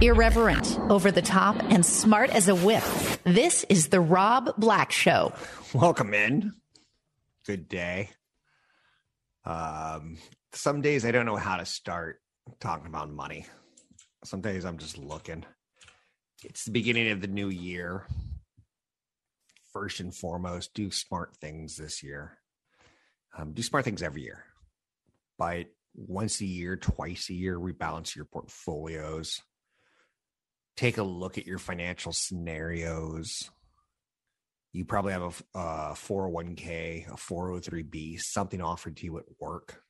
Irreverent, over the top, and smart as a whip. This is The Rob Black Show. Welcome in. Good day. Um, some days I don't know how to start talking about money. Some days I'm just looking. It's the beginning of the new year. First and foremost, do smart things this year. Um, do smart things every year. Buy it once a year, twice a year, rebalance your portfolios. Take a look at your financial scenarios. You probably have a, a 401k, a 403b, something offered to you at work.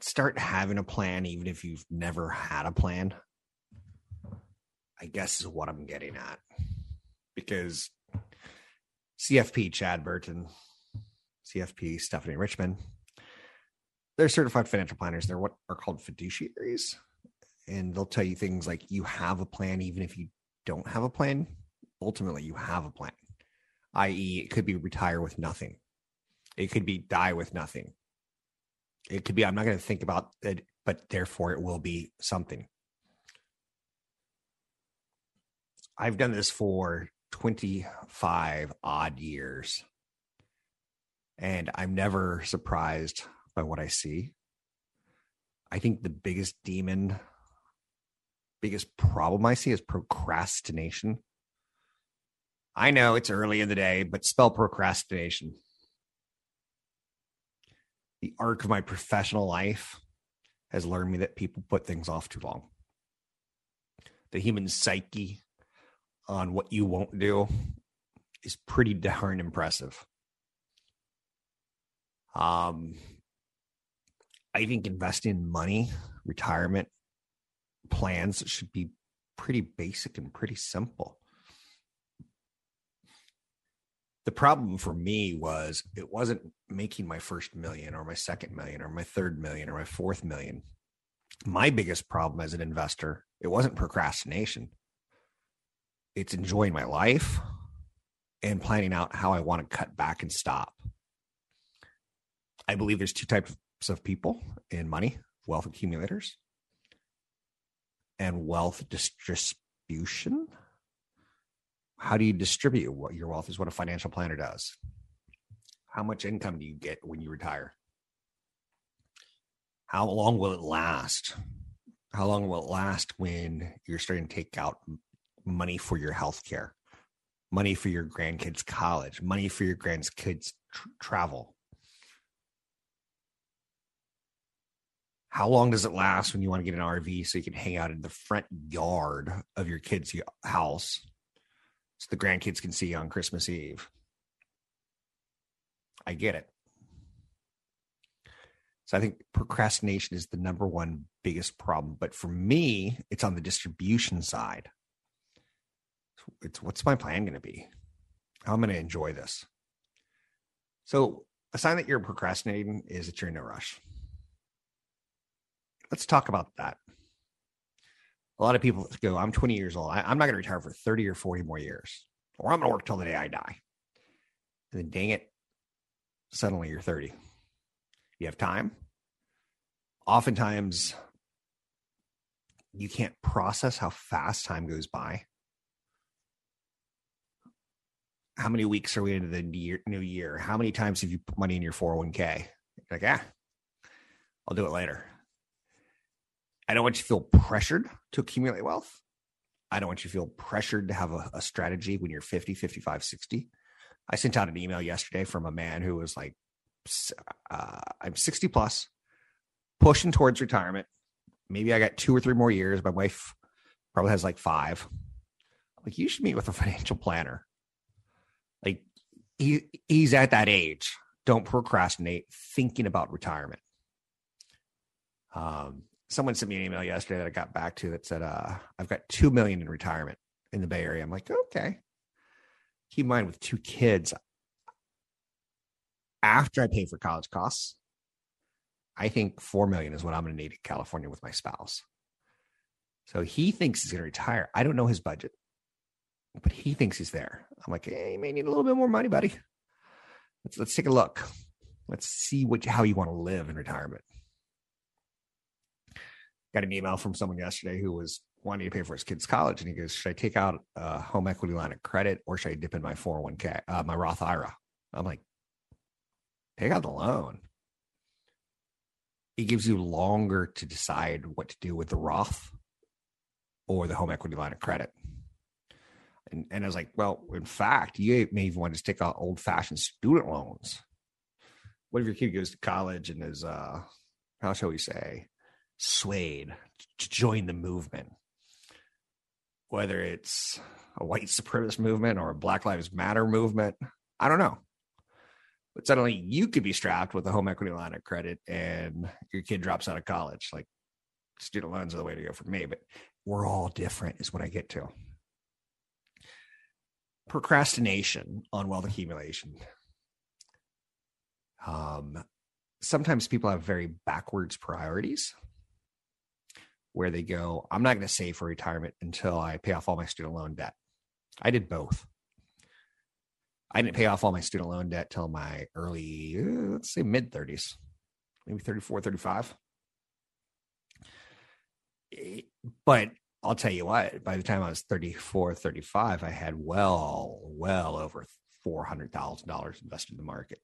Start having a plan, even if you've never had a plan. I guess is what I'm getting at. Because CFP Chad Burton, CFP Stephanie Richmond, they're certified financial planners. They're what are called fiduciaries. And they'll tell you things like you have a plan, even if you don't have a plan. Ultimately, you have a plan, i.e., it could be retire with nothing, it could be die with nothing. It could be, I'm not going to think about it, but therefore it will be something. I've done this for 25 odd years. And I'm never surprised by what I see. I think the biggest demon, biggest problem I see is procrastination. I know it's early in the day, but spell procrastination. The arc of my professional life has learned me that people put things off too long. The human psyche on what you won't do is pretty darn impressive. Um, I think investing in money, retirement plans should be pretty basic and pretty simple. The problem for me was it wasn't making my first million or my second million or my third million or my fourth million. My biggest problem as an investor, it wasn't procrastination. It's enjoying my life and planning out how I want to cut back and stop. I believe there's two types of people in money wealth accumulators and wealth distribution. How do you distribute what your wealth is what a financial planner does. How much income do you get when you retire? How long will it last? How long will it last when you're starting to take out money for your health care, money for your grandkids' college, money for your grandkids' tr- travel? How long does it last when you want to get an RV so you can hang out in the front yard of your kid's house so the grandkids can see you on Christmas Eve? I get it. So I think procrastination is the number one biggest problem. But for me, it's on the distribution side. It's what's my plan going to be? How am going to enjoy this? So a sign that you're procrastinating is that you're in a rush let's talk about that. A lot of people go, I'm 20 years old. I, am not going to retire for 30 or 40 more years, or I'm going to work till the day I die. And then, dang it, suddenly you're 30. You have time. Oftentimes, you can't process how fast time goes by. How many weeks are we into the new year? How many times have you put money in your 401k? You're like, ah, I'll do it later. I don't want you to feel pressured to accumulate wealth. I don't want you to feel pressured to have a, a, strategy when you're 50, 55, 60. I sent out an email yesterday from a man who was like, uh, I'm 60 plus, pushing towards retirement. Maybe I got two or three more years. My wife probably has like five. Like, you should meet with a financial planner. Like, he he's at that age. Don't procrastinate thinking about retirement. Um, someone sent me an email yesterday that I got back to that said, uh, I've got two million in retirement in the Bay Area. I'm like, okay. Keep in mind with two kids, after I pay for college costs, I think four million is what I'm going to need in California with my spouse. So he thinks he's going to retire. I don't know his budget, but he thinks he's there. I'm like, hey, you may need a little bit more money, buddy. Let's let's take a look. Let's see what how you want to live in retirement. Got an email from someone yesterday who was wanting to pay for his kid's college, and he goes, "Should I take out a home equity line of credit, or should I dip in my 401k, uh, my Roth IRA?" I'm like, take out the loan. It gives you longer to decide what to do with the Roth or the home equity line of credit. And, and I was like, well, in fact, you may even want to take out old fashioned student loans. What if your kid goes to college and is, uh, how shall we say, swayed to join the movement? Whether it's a white supremacist movement or a Black Lives Matter movement, I don't know. But suddenly you could be strapped with a home equity line of credit and your kid drops out of college. Like student loans are the way to go for me, but we're all different, is what I get to. Procrastination on wealth accumulation. Um, sometimes people have very backwards priorities where they go, I'm not going to save for retirement until I pay off all my student loan debt. I did both. I didn't pay off all my student loan debt till my early, uh, let's say mid 30s, maybe 34, 35. Eh, but I'll tell you what, by the time I was 34, 35, I had well, well over $400,000 invested in the market.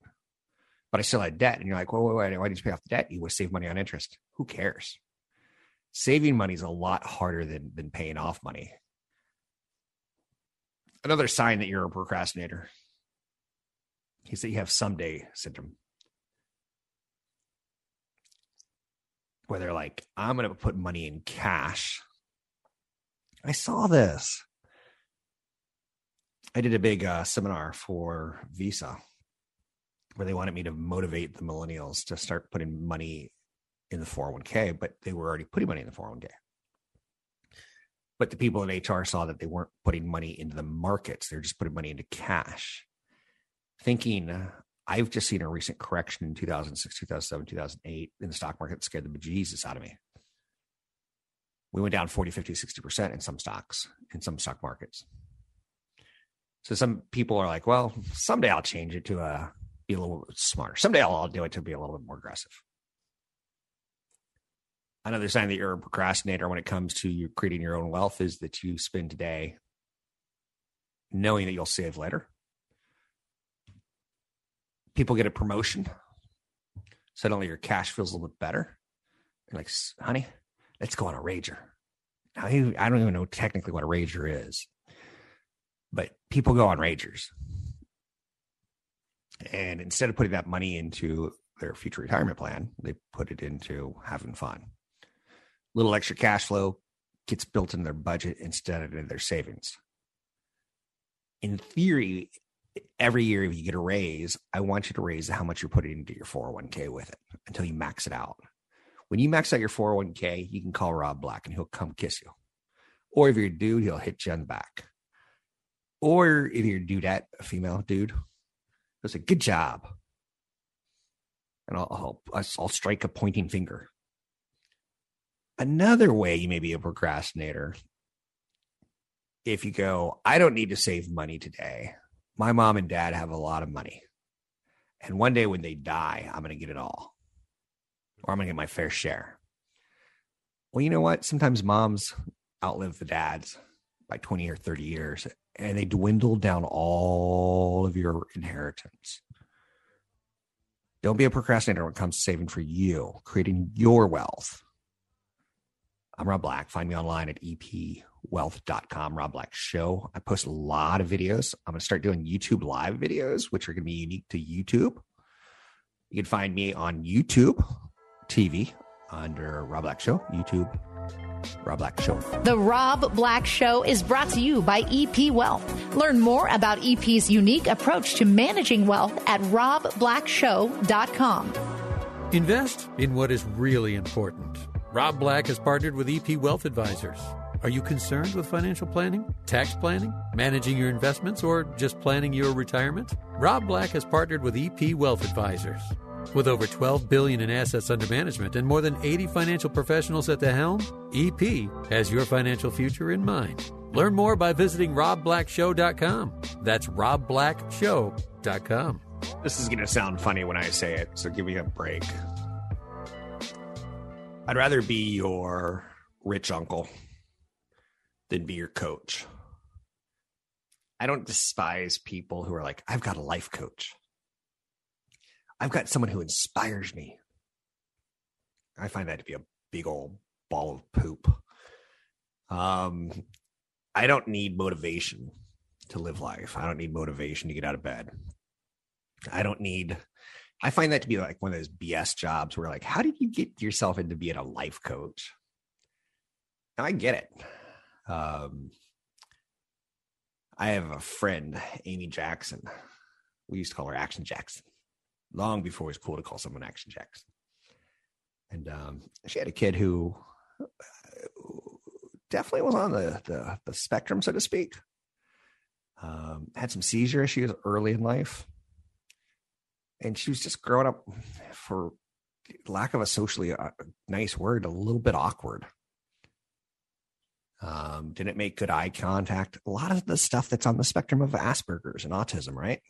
But I still had debt. And you're like, well, wait, wait, why did you pay off the debt? You would save money on interest. Who cares? Saving money is a lot harder than, than paying off money. Another sign that you're a procrastinator is that you have someday syndrome. Where they're like, I'm going to put money in cash. I saw this. I did a big uh, seminar for Visa where they wanted me to motivate the millennials to start putting money in the 401k, but they were already putting money in the 401k. But the people in HR saw that they weren't putting money into the markets, they're just putting money into cash thinking I've just seen a recent correction in 2006, 2007, 2008 in the stock market scared the bejesus out of me. We went down 40, 50, 60% in some stocks, in some stock markets. So some people are like, well, someday I'll change it to uh, be a little bit smarter. Someday I'll, I'll do it to be a little bit more aggressive. Another sign that you're a procrastinator when it comes to creating your own wealth is that you spend today knowing that you'll save later people get a promotion. Suddenly your cash feels a little bit better. You're like, honey, let's go on a rager. I don't even know technically what a rager is, but people go on ragers. And instead of putting that money into their future retirement plan, they put it into having fun. Little extra cash flow gets built in their budget instead of in their savings. In theory, every year if you get a raise, I want you to raise how much you're putting into your 401k with it until you max it out. When you max out your 401k, you can call Rob Black and he'll come kiss you. Or if you're a dude, he'll hit you on the back. Or if you're a dudette, a female dude, he'll say, Good job. And I'll, I'll, I'll strike a pointing finger. Another way you may be a procrastinator if you go, I don't need to save money today my mom and dad have a lot of money. And one day when they die, I'm going to get it all, or I'm going to get my fair share. Well, you know what? Sometimes moms outlive the dads by 20 or 30 years, and they dwindle down all of your inheritance. Don't be a procrastinator when it comes to saving for you, creating your wealth. I'm Rob Black. Find me online at EP wealth.com, Rob Black Show. I post a lot of videos. I'm going to start doing YouTube live videos, which are going to be unique to YouTube. You can find me on YouTube TV under Rob Black Show, YouTube, Rob Black Show. The Rob Black Show is brought to you by EP Wealth. Learn more about EP's unique approach to managing wealth at robblackshow.com. Invest in what is really important. Rob Black has partnered with EP Wealth Advisors. Are you concerned with financial planning, tax planning, managing your investments, or just planning your retirement? Rob Black has partnered with EP Wealth Advisors. With over 12 billion in assets under management and more than 80 financial professionals at the helm, EP has your financial future in mind. Learn more by visiting robblackshow.com. That's robblackshow.com. This is going to sound funny when I say it, so give me a break. I'd rather be your rich uncle than be your coach. I don't despise people who are like, I've got a life coach. I've got someone who inspires me. I find that to be a big old ball of poop. Um, I don't need motivation to live life. I don't need motivation to get out of bed. I don't need. I find that to be like one of those BS jobs where, like, how did you get yourself into being a life coach? And I get it. Um, I have a friend, Amy Jackson. We used to call her Action Jackson long before it was cool to call someone Action Jackson. And um, she had a kid who uh, definitely was on the, the, the spectrum, so to speak. Um, had some seizure issues early in life. And she was just growing up, for lack of a socially uh, nice word, a little bit awkward. Um, didn't make good eye contact. A lot of the stuff that's on the spectrum of Asperger's and autism, right?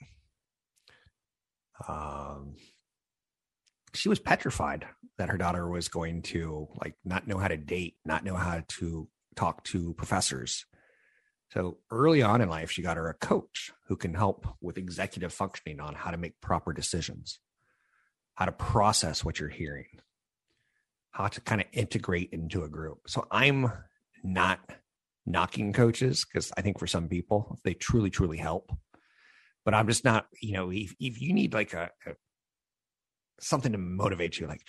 Um, she was petrified that her daughter was going to like not know how to date, not know how to talk to professors. So early on in life, she got her a coach who can help with executive functioning on how to make proper decisions, how to process what you're hearing, how to kind of integrate into a group. So I'm not knocking coaches because I think for some people, they truly, truly help. But I'm just not, you know, if, if you need like a, a something to motivate you, like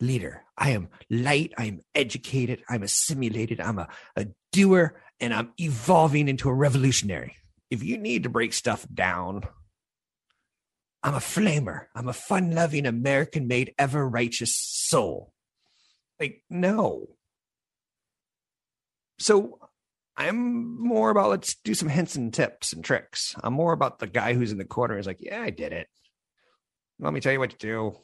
leader, I am light, I am educated, I'm assimilated, I'm a, a doer, and I'm evolving into a revolutionary. If you need to break stuff down, I'm a flamer. I'm a fun loving, American made, ever righteous soul. Like, no. So I'm more about let's do some hints and tips and tricks. I'm more about the guy who's in the corner is like, yeah, I did it. Let me tell you what to do.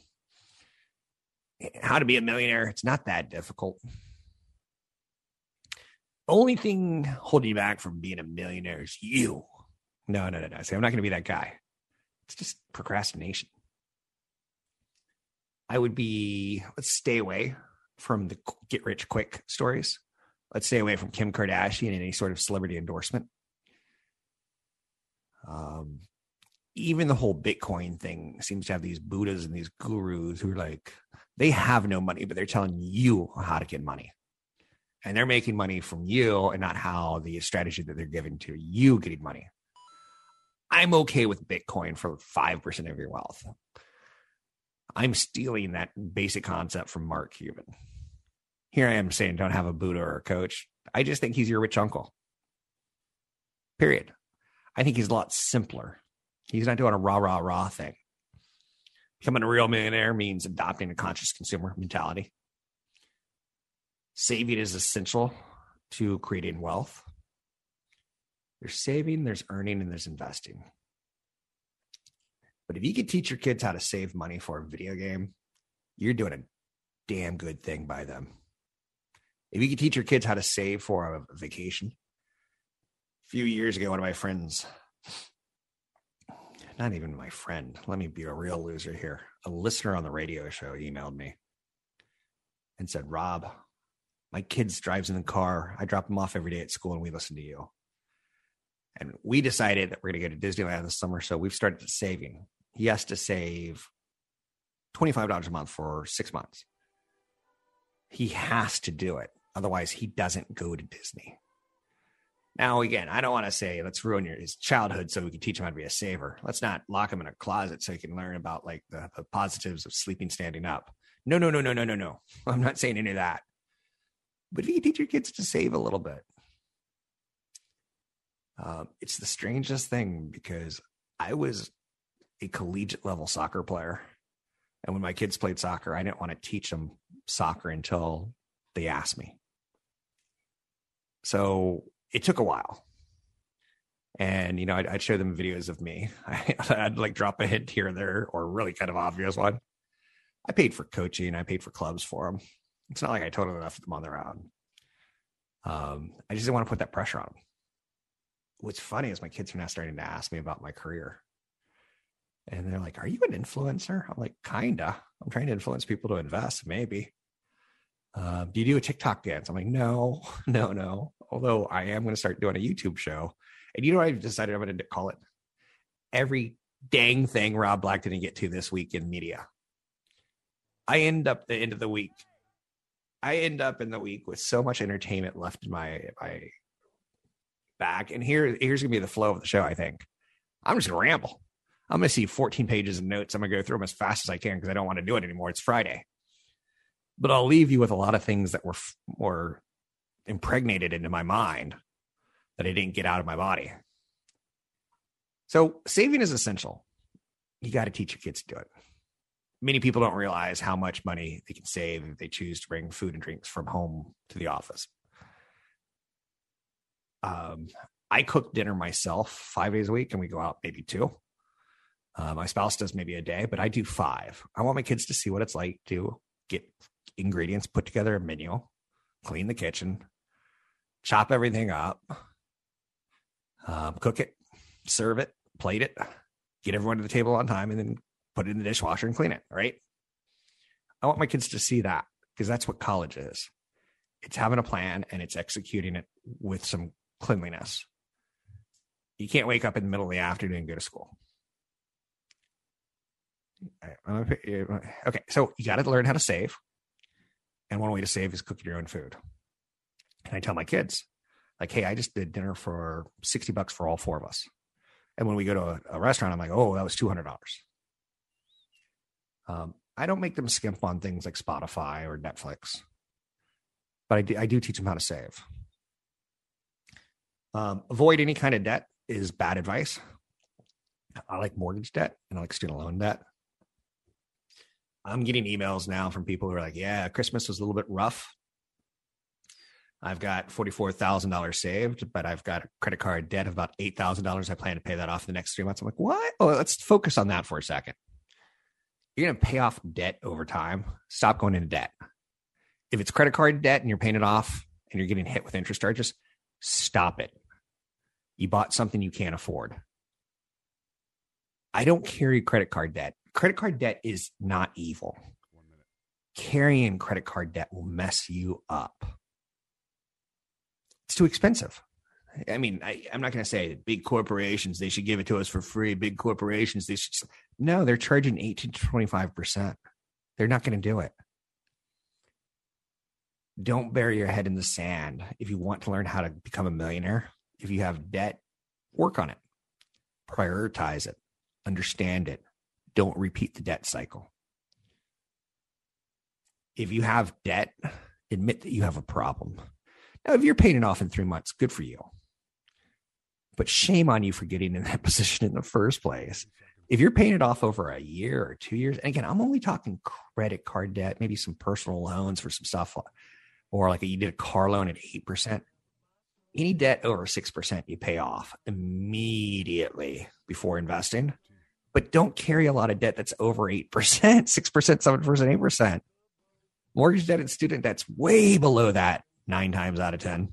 How to be a millionaire. It's not that difficult. Only thing holding you back from being a millionaire is you. No, no, no, no. See, I'm not going to be that guy. It's just procrastination. I would be, let's stay away from the get rich quick stories. Let's stay away from Kim Kardashian and any sort of celebrity endorsement. Um, even the whole Bitcoin thing seems to have these Buddhas and these gurus who are like, they have no money, but they're telling you how to get money. And they're making money from you and not how the strategy that they're giving to you getting money. I'm okay with Bitcoin for 5% of your wealth. I'm stealing that basic concept from Mark Cuban here I am saying don't have a Buddha or a coach. I just think he's your rich uncle. Period. I think he's a lot simpler. He's not doing a rah, rah, rah thing. Becoming a real millionaire means adopting a conscious consumer mentality. Saving is essential to creating wealth. There's saving, there's earning, and there's investing. But if you could teach your kids how to save money for a video game, you're doing a damn good thing by them. If you could teach your kids how to save for a vacation, a few years ago, one of my friends, not even my friend, let me be a real loser here, a listener on the radio show emailed me and said, Rob, my kids drives in the car. I drop them off every day at school and we listen to you. And we decided that we're going to go to Disneyland this summer. So we've started saving. He has to save $25 a month for six months. He has to do it. Otherwise, he doesn't go to Disney. Now, again, I don't want to say let's ruin your, his childhood so we can teach him how to be a saver. Let's not lock him in a closet so he can learn about like the, the positives of sleeping standing up. No, no, no, no, no, no, no. I'm not saying any of that. But if you teach your kids to save a little bit, um, it's the strangest thing because I was a collegiate level soccer player. And when my kids played soccer, I didn't want to teach them soccer until they asked me. So it took a while. And, you know, I'd, I'd show them videos of me. I, I'd like drop a hint here or there, or really kind of obvious one. I paid for coaching, I paid for clubs for them. It's not like I totally left them on their own. Um, I just didn't want to put that pressure on them. What's funny is my kids are now starting to ask me about my career. And they're like, Are you an influencer? I'm like, Kinda. I'm trying to influence people to invest, maybe. Uh, do you do a TikTok dance? I'm like, No, no, no. Although I am going to start doing a YouTube show. And you know what I've decided I'm going to call it? Every dang thing Rob Black didn't get to this week in media. I end up the end of the week. I end up in the week with so much entertainment left in my my back. And here, here's gonna be the flow of the show. I think I'm just gonna ramble. I'm gonna see 14 pages of notes. I'm gonna go through them as fast as I can because I don't want to do it anymore. It's Friday, but I'll leave you with a lot of things that were more impregnated into my mind that I didn't get out of my body. So saving is essential. You got to teach your kids to do it many people don't realize how much money they can save if they choose to bring food and drinks from home to the office. Um, I cook dinner myself five days a week, and we go out maybe two. Uh, my spouse does maybe a day, but I do five. I want my kids to see what it's like to get ingredients, put together a menu, clean the kitchen, chop everything up, um, cook it, serve it, plate it, get everyone to the table on time, and then put it in the dishwasher and clean it, right? I want my kids to see that because that's what college is. It's having a plan and it's executing it with some cleanliness. You can't wake up in the middle of the afternoon and go to school. Okay, so you got to learn how to save. And one way to save is cooking your own food. And I tell my kids, like, hey, I just did dinner for 60 bucks for all four of us. And when we go to a, a restaurant, I'm like, oh, that was $200. Um, I don't make them skimp on things like Spotify or Netflix, but I do, I do teach them how to save. Um, avoid any kind of debt is bad advice. I like mortgage debt and I like student loan debt. I'm getting emails now from people who are like, yeah, Christmas was a little bit rough. I've got $44,000 saved, but I've got a credit card debt of about $8,000. I plan to pay that off in the next three months. I'm like, what? Oh, let's focus on that for a second you're going to pay off debt over time. Stop going into debt. If it's credit card debt and you're paying it off and you're getting hit with interest charges, stop it. You bought something you can't afford. I don't carry credit card debt. Credit card debt is not evil. Carrying credit card debt will mess you up. It's too expensive. I mean, I, am not going to say big corporations, they should give it to us for free. Big corporations, they should. No, they're charging 18 to 25%. They're not going to do it. Don't bury your head in the sand. If you want to learn how to become a millionaire, if you have debt, work on it, prioritize it, understand it. Don't repeat the debt cycle. If you have debt, admit that you have a problem. Now, if you're paying it off in three months, good for you but shame on you for getting in that position in the first place. If you're paying it off over a year or two years, and again, I'm only talking credit card debt, maybe some personal loans for some stuff, or like you did a car loan at 8%. Any debt over 6% you pay off immediately before investing, but don't carry a lot of debt that's over 8%, 6%, 7%, 8%. Mortgage debt and student debt's way below that nine times out of 10.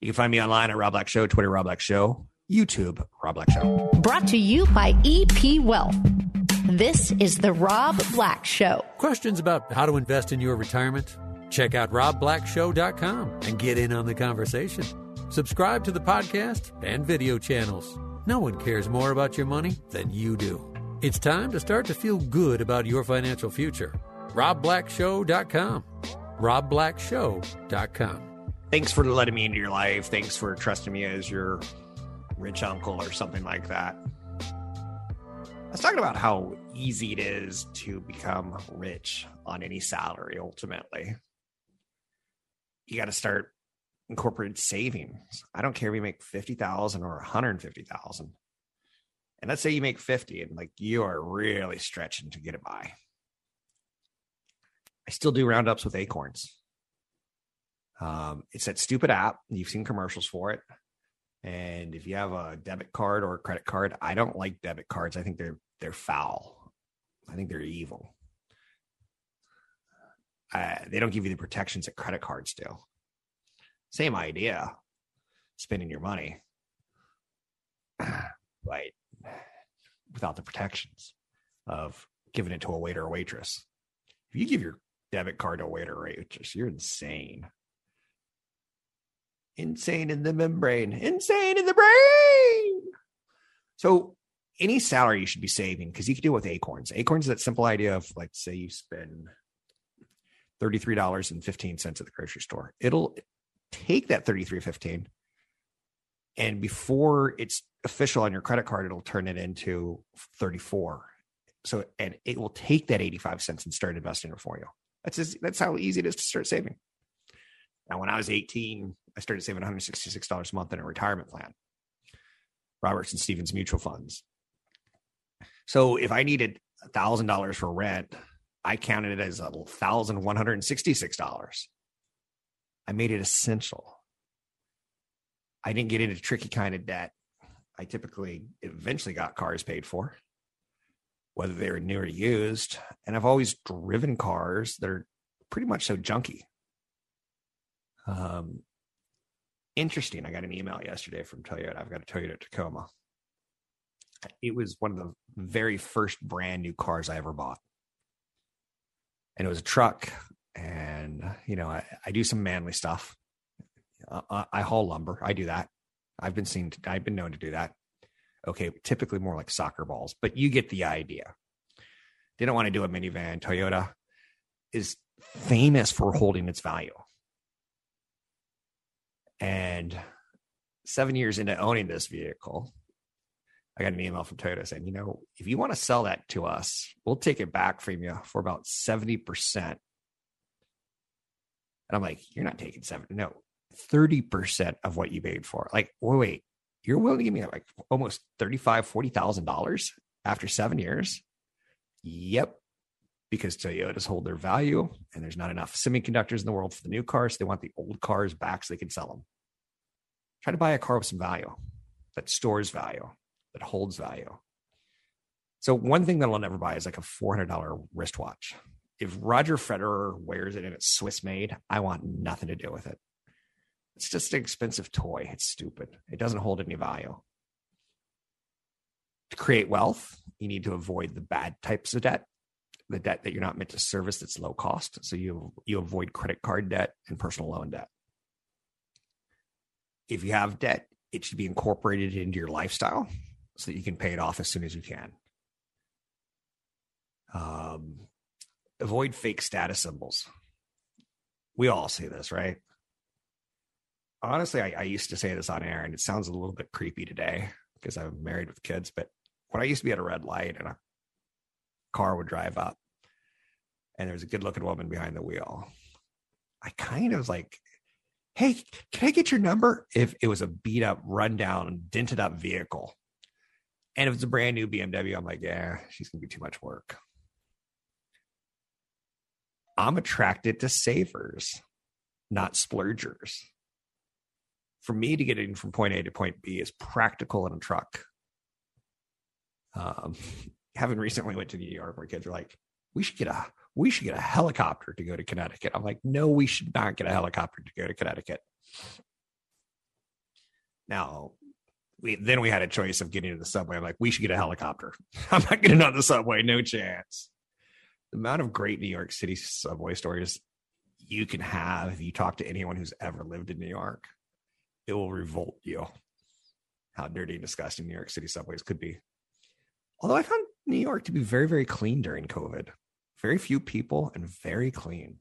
You can find me online at Rob Black Show, Twitter Rob Black Show, YouTube Rob Black Show. Brought to you by EP Wealth. This is the Rob Black Show. Questions about how to invest in your retirement? Check out robblackshow.com and get in on the conversation. Subscribe to the podcast and video channels. No one cares more about your money than you do. It's time to start to feel good about your financial future. robblackshow.com. robblackshow.com thanks for letting me into your life. Thanks for trusting me as your rich uncle or something like that. I was talking about how easy it is to become rich on any salary ultimately. You got to start incorporated savings. I don't care if you make 50,000 or 150,000. And let's say you make 50 and like you are really stretching to get it by. I still do roundups with Acorns. Um, it's that stupid app. You've seen commercials for it. And if you have a debit card or a credit card, I don't like debit cards. I think they're they're foul. I think they're evil. Uh, they don't give you the protections that credit cards do. Same idea, spending your money, but without the protections of giving it to a waiter or waitress. If you give your debit card to a waiter or waitress, you're insane. Insane in the membrane, insane in the brain. So any salary you should be saving because you can do it with acorns. Acorns that simple idea of like say you spend $33.15 at the grocery store. It'll take that 33.15 and before it's official on your credit card it'll turn it into 34 so and it will take that 85 cents and start investing it for you that's just, that's how easy it is to start saving now when i was 18 i started saving $166 a month in a retirement plan roberts and stevens mutual funds so if i needed $1000 for rent i counted it as $1166 i made it essential I didn't get into tricky kind of debt. I typically eventually got cars paid for, whether they were new or used. And I've always driven cars that are pretty much so junky. Um, interesting. I got an email yesterday from Toyota. I've got a Toyota Tacoma. It was one of the very first brand new cars I ever bought. And it was a truck. And, you know, I, I do some manly stuff. Uh, I haul lumber. I do that. I've been seen. I've been known to do that. Okay, typically more like soccer balls, but you get the idea. Didn't want to do a minivan. Toyota is famous for holding its value. And seven years into owning this vehicle, I got an email from Toyota saying, you know, if you want to sell that to us, we'll take it back from you for about 70%. And I'm like, you're not taking 70. No, 30% of what you paid for. Like, wait, wait, you're willing to give me like almost 35, $40,000 after seven years? Yep. Because Toyotas hold their value and there's not enough semiconductors in the world for the new cars. So They want the old cars back so they can sell them. Try to buy a car with some value that stores value, that holds value. So one thing that I'll never buy is like a $400 wristwatch. If Roger Federer wears it and it's Swiss made, I want nothing to do with it. It's just an expensive toy. It's stupid. It doesn't hold any value. To create wealth, you need to avoid the bad types of debt, the debt that you're not meant to service that's low cost. So you you avoid credit card debt and personal loan debt. If you have debt, it should be incorporated into your lifestyle so that you can pay it off as soon as you can. Um, avoid fake status symbols. We all say this, right? honestly, I, I, used to say this on air, and it sounds a little bit creepy today because I'm married with kids. But when I used to be at a red light and a car would drive up, and there was a good looking woman behind the wheel, I kind of was like, "Hey, can I get your number?" If it was a beat up, rundown, dented up vehicle, and if it's a brand new BMW, I'm like, "Yeah, she's gonna be too much work." I'm attracted to savers, not splurgers for me to get in from point A to point B is practical in a truck. Um, having recently went to New York, where kids are like, "We should get a we should get a helicopter to go to Connecticut." I'm like, "No, we should not get a helicopter to go to Connecticut." Now, we then we had a choice of getting to the subway. I'm like, "We should get a helicopter." I'm not getting on the subway, no chance. The amount of great New York City subway stories you can have if you talk to anyone who's ever lived in New York it will revolt you how dirty and disgusting New York City subways could be. Although I found New York to be very, very clean during COVID. Very few people and very clean.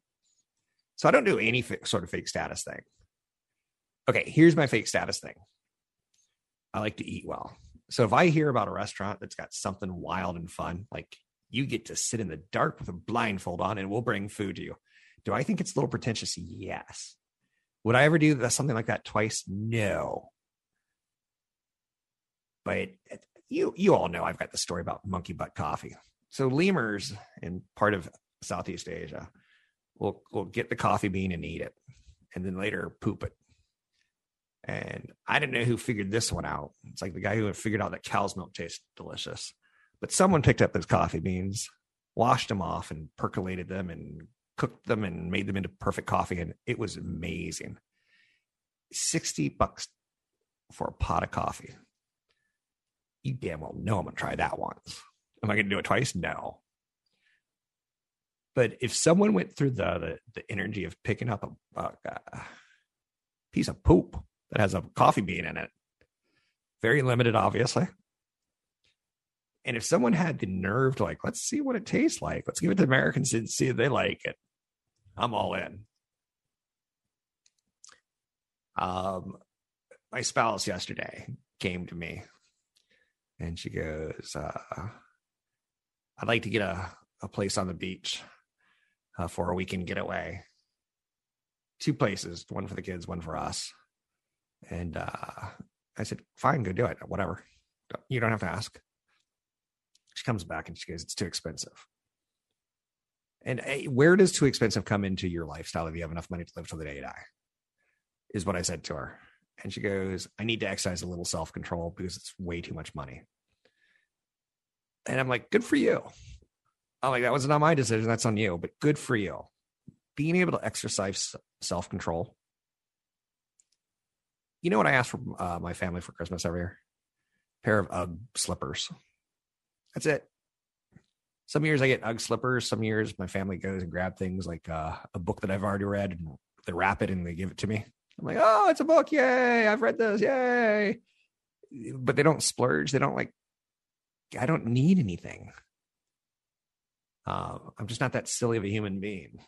So I don't do any f- sort of fake status thing. Okay, here's my fake status thing. I like to eat well. So if I hear about a restaurant that's got something wild and fun, like you get to sit in the dark with a blindfold on and we'll bring food to you. Do I think it's a little pretentious? Yes. Would I ever do something like that twice? No. But you you all know I've got the story about monkey butt coffee. So lemurs in part of Southeast Asia will will get the coffee bean and eat it, and then later poop it. And I didn't know who figured this one out. It's like the guy who figured out that cow's milk tastes delicious. But someone picked up those coffee beans, washed them off, and percolated them and cooked them and made them into perfect coffee. And it was amazing. 60 bucks for a pot of coffee. You damn well know I'm going to try that once. Am I going to do it twice? No. But if someone went through the the, the energy of picking up a, a, a piece of poop that has a coffee bean in it, very limited, obviously. And if someone had the nerve to like, let's see what it tastes like, let's give it to Americans and see if they like it, I'm all in. Um, my spouse yesterday came to me and she goes, uh, I'd like to get a, a place on the beach uh, for a weekend getaway. Two places, one for the kids, one for us. And uh, I said, fine, go do it. Whatever. You don't have to ask. She comes back and she goes, it's too expensive. And hey, where does too expensive come into your lifestyle if you have enough money to live till the day you die? Is what I said to her. And she goes, I need to exercise a little self control because it's way too much money. And I'm like, good for you. I'm like, that was not my decision. That's on you, but good for you. Being able to exercise self control. You know what I asked for uh, my family for Christmas every year? A pair of UGG slippers. That's it. Some years I get UGG slippers. Some years my family goes and grab things like uh, a book that I've already read and they wrap it and they give it to me. I'm like, oh, it's a book. Yay. I've read this. Yay. But they don't splurge. They don't like, I don't need anything. Uh, I'm just not that silly of a human being.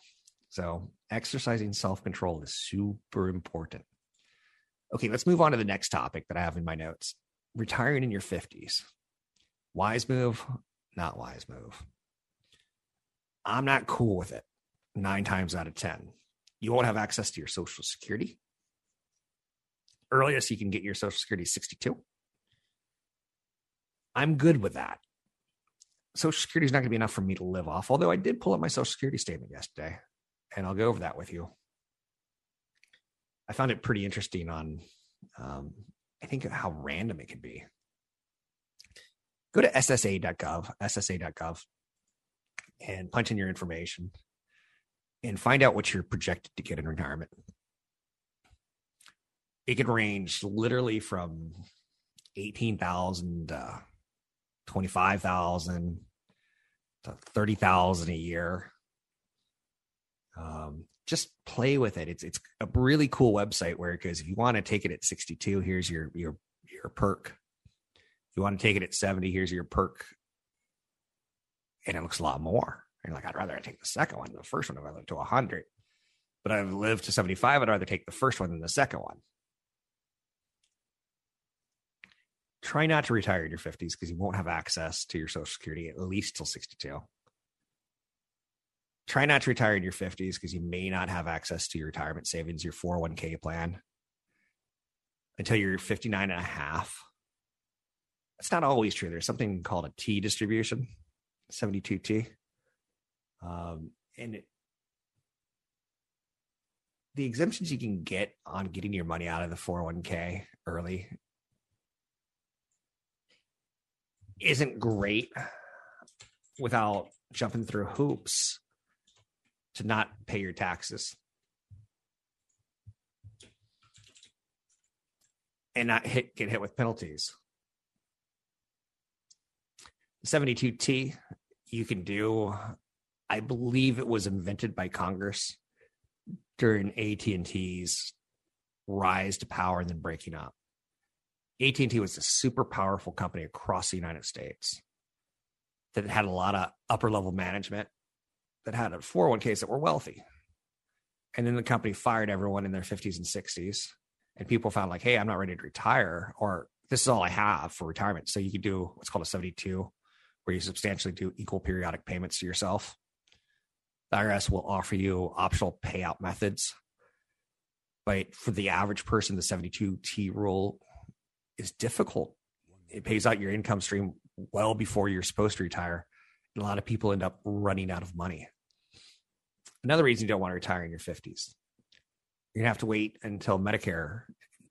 So exercising self control is super important. Okay, let's move on to the next topic that I have in my notes retiring in your 50s. Wise move, not wise move. I'm not cool with it nine times out of 10. You won't have access to your social security. Earliest you can get your social security is 62. I'm good with that. Social Security is not going to be enough for me to live off. Although I did pull up my Social Security statement yesterday, and I'll go over that with you. I found it pretty interesting on, um, I think, how random it could be. Go to SSA.gov, SSA.gov, and punch in your information and find out what you're projected to get in retirement. It could range literally from 18,000 uh, 25,000 to 30,000 a year. Um, just play with it. It's it's a really cool website where it goes, if you want to take it at 62, here's your your your perk. If you want to take it at 70, here's your perk. And it looks a lot more. And you're like, I'd rather take the second one. The first one, if I'd rather to 100. But I've lived to 75. I'd rather take the first one than the second one. Try not to retire in your 50s because you won't have access to your social security at least till 62 try not to retire in your 50s because you may not have access to your retirement savings your 401k plan until you're 59 and a half. That's not always true. There's something called a t distribution 72t um, and it, the exemptions you can get on getting your money out of the 401k early isn't great without jumping through hoops to not pay your taxes and not hit get hit with penalties. 72T you can do I believe it was invented by Congress during AT&T's rise to power and then breaking up. AT&T was a super powerful company across the United States that had a lot of upper level management that had a 401ks that were wealthy. And then the company fired everyone in their 50s and 60s. And people found like, hey, I'm not ready to retire, or this is all I have for retirement. So you could do what's called a 72, where you substantially do equal periodic payments to yourself. The IRS will offer you optional payout methods. But for the average person, the 72T rule is difficult. It pays out your income stream well before you're supposed to retire. And a lot of people end up running out of money. Another reason you don't want to retire in your 50s. You're going to have to wait until Medicare,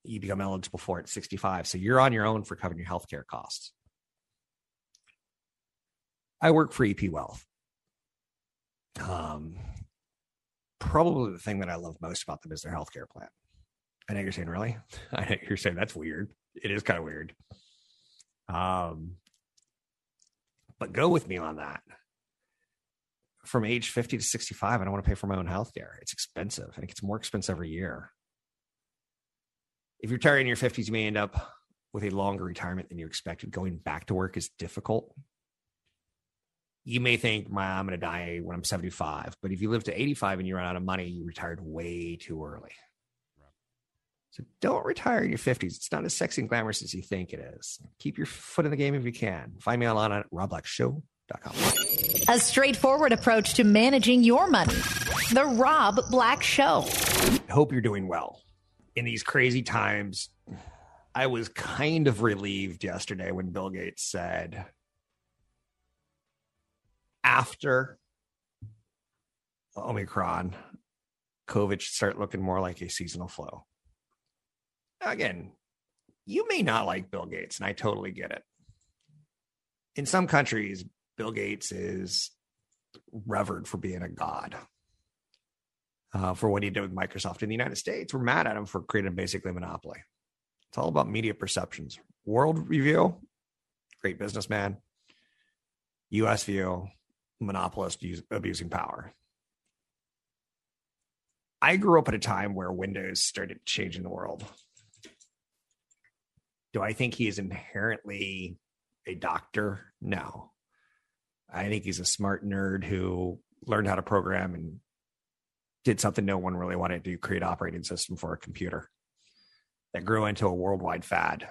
you become eligible for it at 65. So you're on your own for covering your healthcare costs. I work for EP Wealth. Um, probably the thing that I love most about them is their healthcare plan. I know you're saying, really? I know you're saying that's weird. It is kind of weird. Um, but go with me on that. From age 50 to 65, I don't want to pay for my own health care. It's expensive. and it gets more expensive every year. If you're retiring in your 50s, you may end up with a longer retirement than you expected. Going back to work is difficult. You may think, I'm going to die when I'm 75. But if you live to 85 and you run out of money, you retired way too early. So don't retire in your 50s. It's not as sexy and glamorous as you think it is. Keep your foot in the game if you can. Find me online at robblackshow.com. A straightforward approach to managing your money. The Rob Black Show. Hope you're doing well. In these crazy times, I was kind of relieved yesterday when Bill Gates said, after Omicron, COVID should start looking more like a seasonal flu again, you may not like Bill Gates, and I totally get it. In some countries, Bill Gates is revered for being a god. Uh, for what he did with Microsoft in the United States, we're mad at him for creating basically a monopoly. It's all about media perceptions. World Review, great businessman. US View, monopolist use, abusing power. I grew up at a time where Windows started changing the world. Do I think he is inherently a doctor? No. I think he's a smart nerd who learned how to program and did something no one really wanted to do create operating system for a computer that grew into a worldwide fad.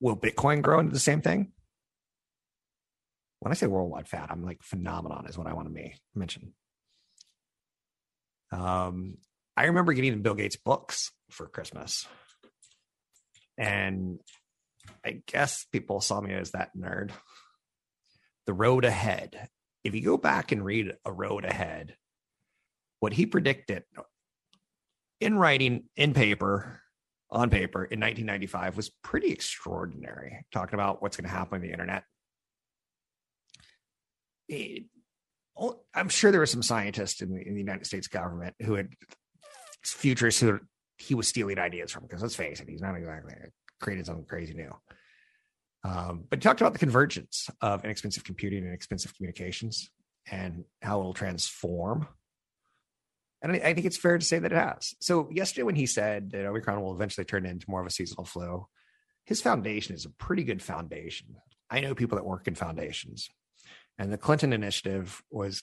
Will Bitcoin grow into the same thing? When I say worldwide fad, I'm like phenomenon is what I want to mention. Um, I remember getting Bill Gates books for Christmas. And I guess people saw me as that nerd. The Road Ahead. If you go back and read A Road Ahead, what he predicted in writing, in paper, on paper in 1995 was pretty extraordinary, talking about what's going to happen on the internet. It, I'm sure there were some scientists in the, in the United States government who had futurists who he was stealing ideas from, because let's face it, he's not exactly created something crazy new. Um, but he talked about the convergence of inexpensive computing and expensive communications and how it will transform. And I, I, think it's fair to say that it has. So yesterday, when he said that Omicron will eventually turn into more of a seasonal flu, his foundation is a pretty good foundation. I know people that work in foundations, and the Clinton initiative was.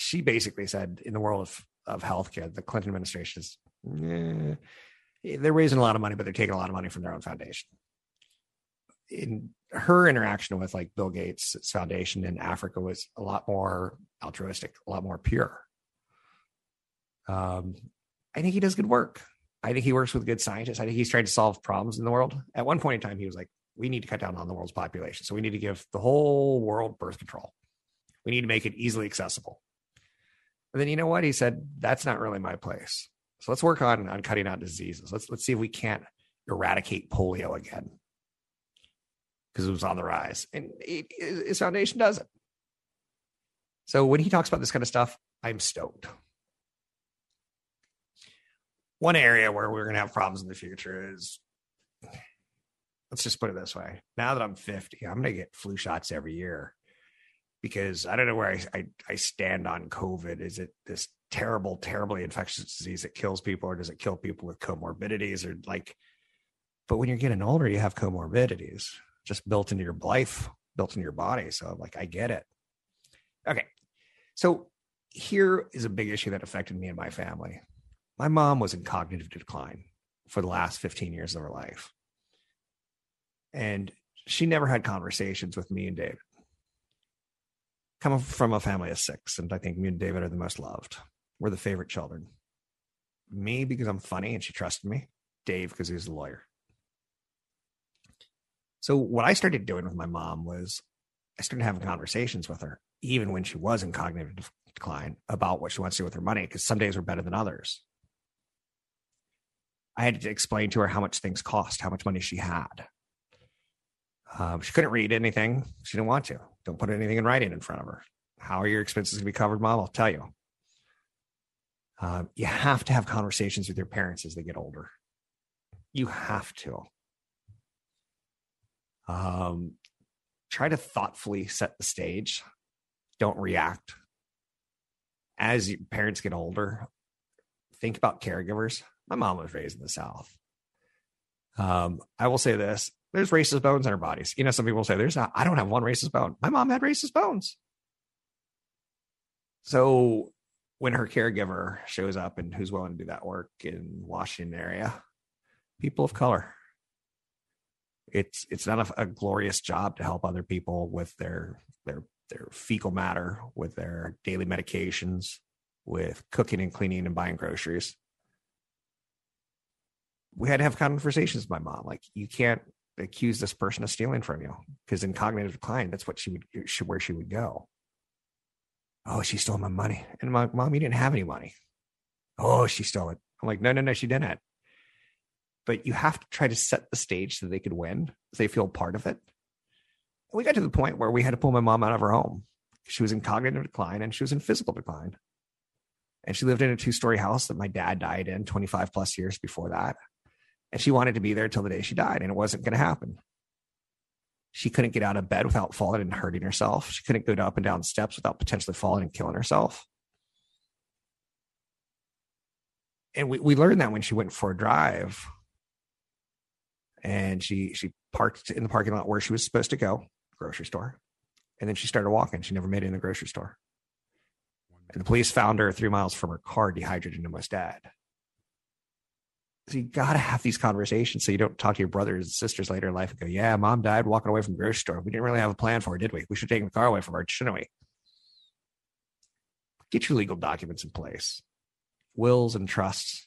She basically said, in the world of of healthcare, the Clinton administration is. Eh, they're raising a lot of money, but they're taking a lot of money from their own foundation. In her interaction with like Bill Gates' foundation in Africa was a lot more altruistic, a lot more pure. Um, I think he does good work. I think he works with good scientists. I think he's trying to solve problems in the world. At one point in time, he was like, we need to cut down on the world's population. So we need to give the whole world birth control. We need to make it easily accessible. But then you know what? He said, that's not really my place. So let's work on on cutting out diseases. Let's let's see if we can't eradicate polio again because it was on the rise, and it, his foundation does it. So when he talks about this kind of stuff, I'm stoked. One area where we're going to have problems in the future is let's just put it this way. Now that I'm 50, I'm going to get flu shots every year because I don't know where I, I, I stand on COVID. Is it this terrible, terribly infectious disease that kills people, or does it kill people with comorbidities or like? But when you're getting older, you have comorbidities just built into your life, built into your body. So I'm like, I get it. Okay. So here is a big issue that affected me and my family. My mom was in cognitive decline for the last 15 years of her life. And she never had conversations with me and David. Coming from a family of six, and I think me and David are the most loved were the favorite children. Me because I'm funny and she trusted me. Dave because he was a lawyer. So what I started doing with my mom was I started having conversations with her, even when she was in cognitive decline, about what she wants to do with her money, because some days were better than others. I had to explain to her how much things cost, how much money she had. Um, she couldn't read anything. She didn't want to. Don't put anything in writing in front of her. How are your expenses going to be covered, mom? I'll tell you. Um, you have to have conversations with your parents as they get older. You have to. Um, try to thoughtfully set the stage. Don't react. As your parents get older, think about caregivers. My mom was raised in the South. Um, I will say this there's racist bones in our bodies. You know, some people say there's not, I don't have one racist bone. My mom had racist bones. So when her caregiver shows up and who's willing to do that work in Washington area, people of color. It's it's not a, a glorious job to help other people with their their their fecal matter, with their daily medications, with cooking and cleaning and buying groceries. We had to have conversations with my mom. Like, you can't accuse this person of stealing from you because in cognitive decline, that's what she would she, where she would go. Oh, she stole my money. And my mom, you didn't have any money. Oh, she stole it. I'm like, no, no, no, she didn't. But you have to try to set the stage so they could win, so they feel part of it. We got to the point where we had to pull my mom out of her home. She was in cognitive decline and she was in physical decline. And she lived in a two story house that my dad died in 25 plus years before that. And she wanted to be there till the day she died, and it wasn't going to happen. She couldn't get out of bed without falling and hurting herself. She couldn't go up and down steps without potentially falling and killing herself. And we, we learned that when she went for a drive and she she parked in the parking lot where she was supposed to go, grocery store. And then she started walking. She never made it in the grocery store. And the police found her three miles from her car, dehydrated and almost dead. You got to have these conversations so you don't talk to your brothers and sisters later in life and go, yeah, mom died walking away from the grocery store. We didn't really have a plan for her, did we? We should take the car away from her, shouldn't we? Get your legal documents in place, wills and trusts.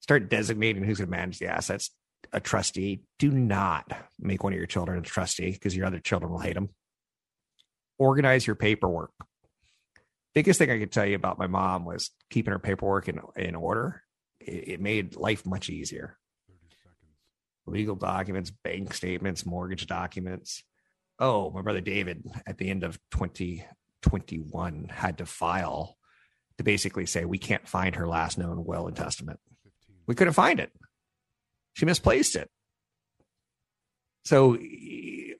Start designating who's going to manage the assets. A trustee. Do not make one of your children a trustee because your other children will hate them. Organize your paperwork. Biggest thing I could tell you about my mom was keeping her paperwork in, in order it, it made life much easier. Legal documents, bank statements, mortgage documents. Oh, my brother David at the end of 2021 had to file to basically say we can't find her last known will and testament. We couldn't find it. She misplaced it. So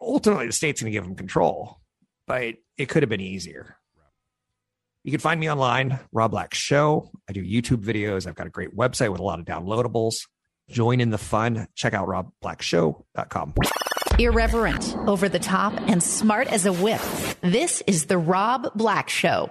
ultimately, the state's going to give him control, but it could have been easier. You can find me online, Rob Black Show. I do YouTube videos. I've got a great website with a lot of downloadables. Join in the fun. Check out robblackshow.com. Irreverent, over the top, and smart as a whip. This is The Rob Black Show.